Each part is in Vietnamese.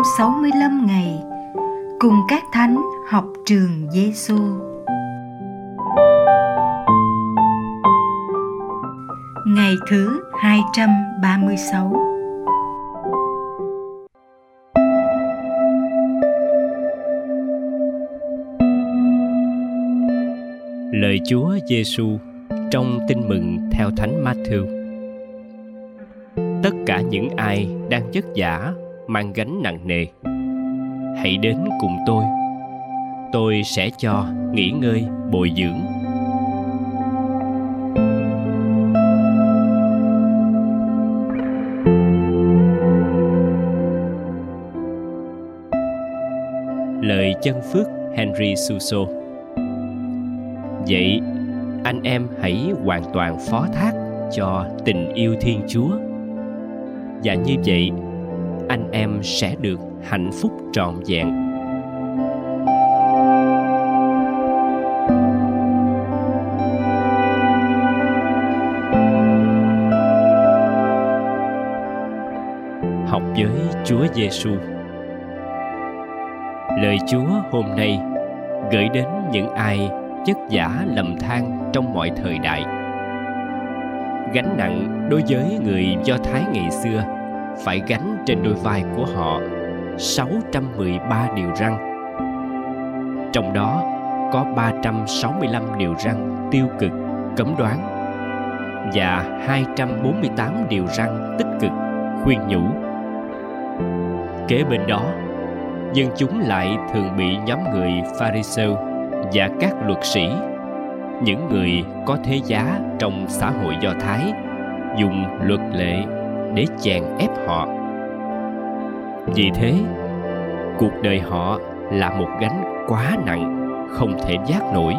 365 ngày cùng các thánh học trường Giêsu. Ngày thứ 236 Lời Chúa Giêsu trong Tin mừng theo Thánh Matthew. Tất cả những ai đang vất vả mang gánh nặng nề. Hãy đến cùng tôi. Tôi sẽ cho nghỉ ngơi, bồi dưỡng. Lời chân phước henry suso. Vậy, anh em hãy hoàn toàn phó thác cho tình yêu thiên chúa. Và như vậy anh em sẽ được hạnh phúc trọn vẹn học với Chúa Giêsu. Lời Chúa hôm nay gửi đến những ai chất giả lầm than trong mọi thời đại. Gánh nặng đối với người Do Thái ngày xưa phải gánh trên đôi vai của họ 613 điều răng. Trong đó có 365 điều răng tiêu cực, cấm đoán và 248 điều răng tích cực, khuyên nhủ. Kế bên đó, dân chúng lại thường bị nhóm người Pharisêu và các luật sĩ, những người có thế giá trong xã hội Do Thái, dùng luật lệ để chèn ép họ. Vì thế, cuộc đời họ là một gánh quá nặng, không thể giác nổi.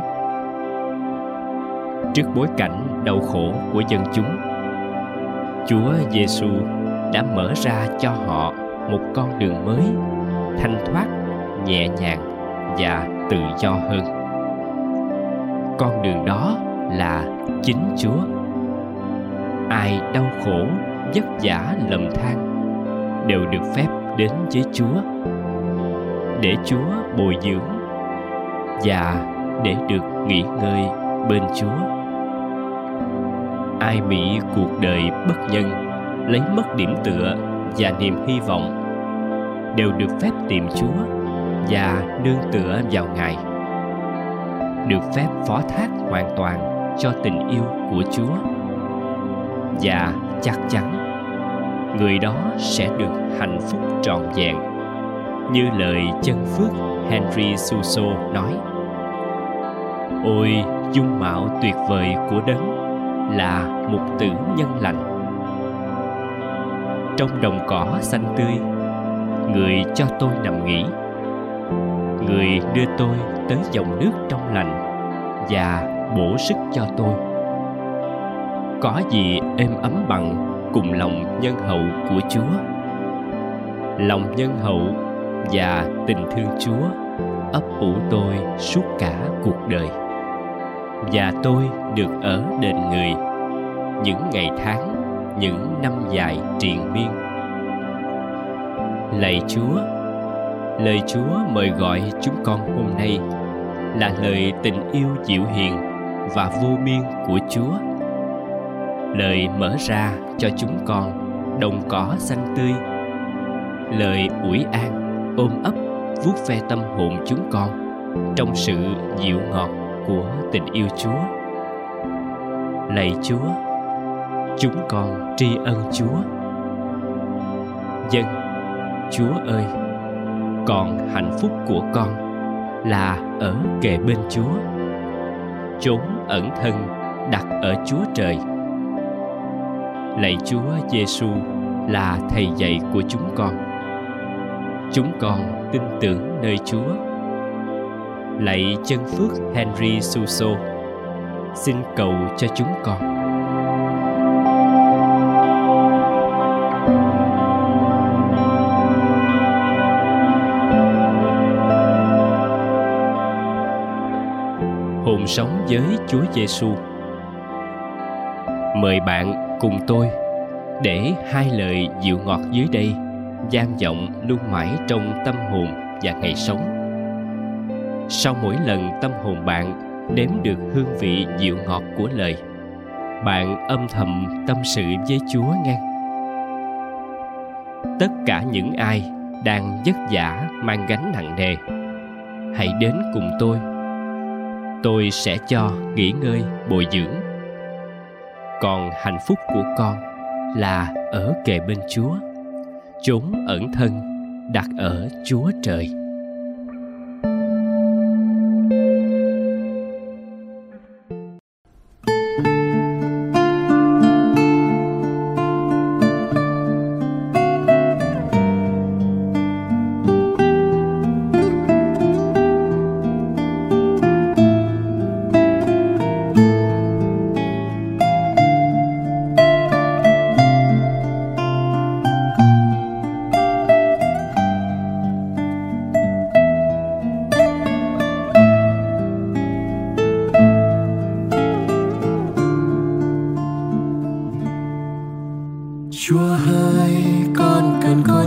Trước bối cảnh đau khổ của dân chúng, chúa giêsu đã mở ra cho họ một con đường mới, thanh thoát, nhẹ nhàng và tự do hơn. Con đường đó là chính chúa. Ai đau khổ vất vả lầm than, đều được phép đến với Chúa để Chúa bồi dưỡng và để được nghỉ ngơi bên Chúa. Ai bị cuộc đời bất nhân, lấy mất điểm tựa và niềm hy vọng, đều được phép tìm Chúa và nương tựa vào Ngài. Được phép phó thác hoàn toàn cho tình yêu của Chúa. Và chắc chắn người đó sẽ được hạnh phúc trọn vẹn. Như lời chân phước henry suso nói, ôi, dung mạo tuyệt vời của đấng là một tử nhân lành. Trong đồng cỏ xanh tươi, người cho tôi nằm nghỉ. Người đưa tôi tới dòng nước trong lành và bổ sức cho tôi. Có gì êm ấm bằng cùng lòng nhân hậu của Chúa. Lòng nhân hậu và tình thương Chúa ấp ủ tôi suốt cả cuộc đời. Và tôi được ở đền người những ngày tháng, những năm dài triền miên. Lạy Chúa, lời Chúa mời gọi chúng con hôm nay là lời tình yêu dịu hiền và vô biên của Chúa lời mở ra cho chúng con đồng cỏ xanh tươi. Lời ủi an ôm ấp vuốt ve tâm hồn chúng con trong sự dịu ngọt của tình yêu chúa. Lạy chúa, chúng con tri ân chúa. Dân, chúa ơi, còn hạnh phúc của con là ở kề bên chúa. Chốn ẩn thân đặt ở chúa trời lạy Chúa Giêsu là thầy dạy của chúng con. Chúng con tin tưởng nơi Chúa. Lạy chân phước Henry Suso, xin cầu cho chúng con. Hồn sống với Chúa Giêsu. Mời bạn cùng tôi để hai lời dịu ngọt dưới đây gian vọng luôn mãi trong tâm hồn và ngày sống. Sau mỗi lần tâm hồn bạn nếm được hương vị dịu ngọt của lời, bạn âm thầm tâm sự với chúa ngang tất cả những ai đang vất vả mang gánh nặng nề, hãy đến cùng tôi. Tôi sẽ cho nghỉ ngơi bồi dưỡng còn hạnh phúc của con là ở kề bên chúa. Chúng ẩn thân đặt ở chúa trời.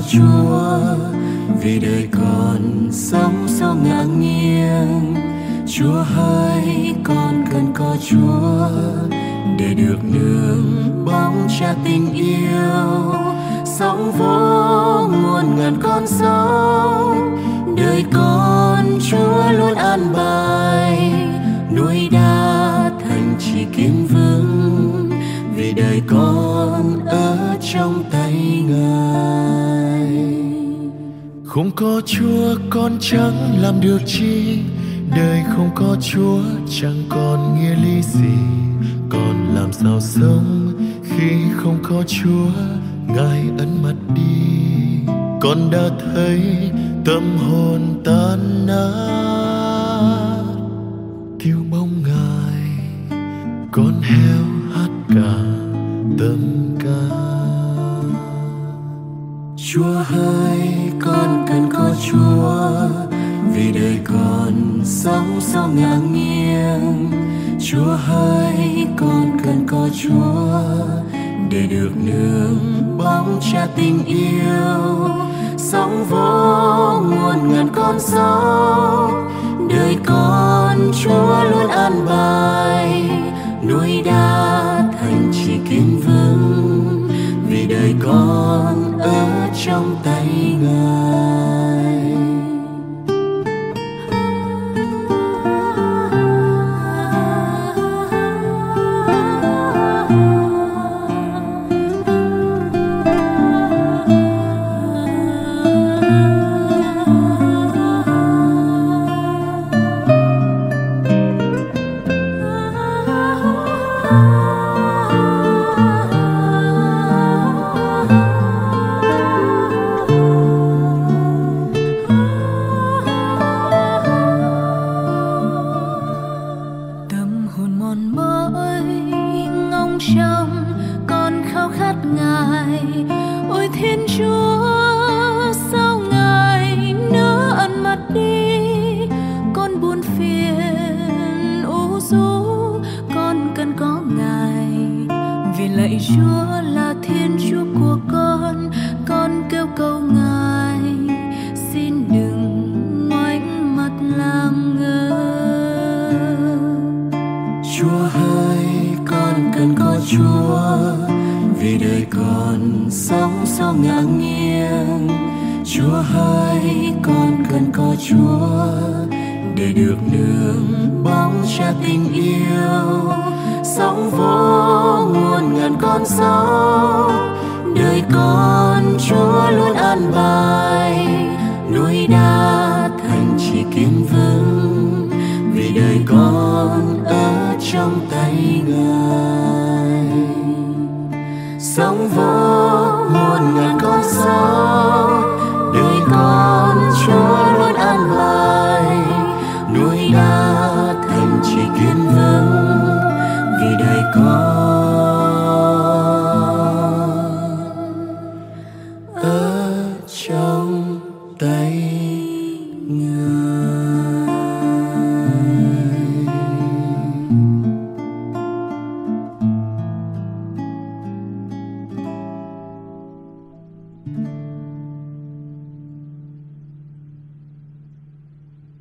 Chúa, vì đời con sống sao ngã nghiêng. Chúa hỡi con cần có Chúa để được nương bóng cha tình yêu. Sống vô muôn ngàn con sóng đời con Chúa luôn an bài. Núi đá thành chỉ kiên vững, vì đời con ở trong tay ngài không có chúa, con chẳng làm được chi. Đời không có chúa, chẳng còn nghĩa lý gì. Còn làm sao sống khi không có chúa? Ngài ấn mặt đi. Con đã thấy tâm hồn tan nát. Thiếu mong ngài, con heo hát cả tâm ca. Chúa hỡi sống sao ngang nghiêng chúa hỡi con cần có chúa để được nương bóng cha tình yêu. Sóng vô muôn ngàn con sóng đời con chúa luôn an bài. Núi đá thành chỉ kiên vững vì đời con ở trong tay ngài. thiên chúa, sao ngài nỡ ẩn mặt đi? Con buồn phiền u du con cần có ngài. Vì lạy chúa chúa, để được nương bóng cha tình yêu. Sóng vỗ nguồn ngàn con sóng đời con chúa luôn an bài. Núi đá thành chỉ kiên vững, vì đời con ở trong tay ngài. Sóng vỗ nguồn ngàn con sóng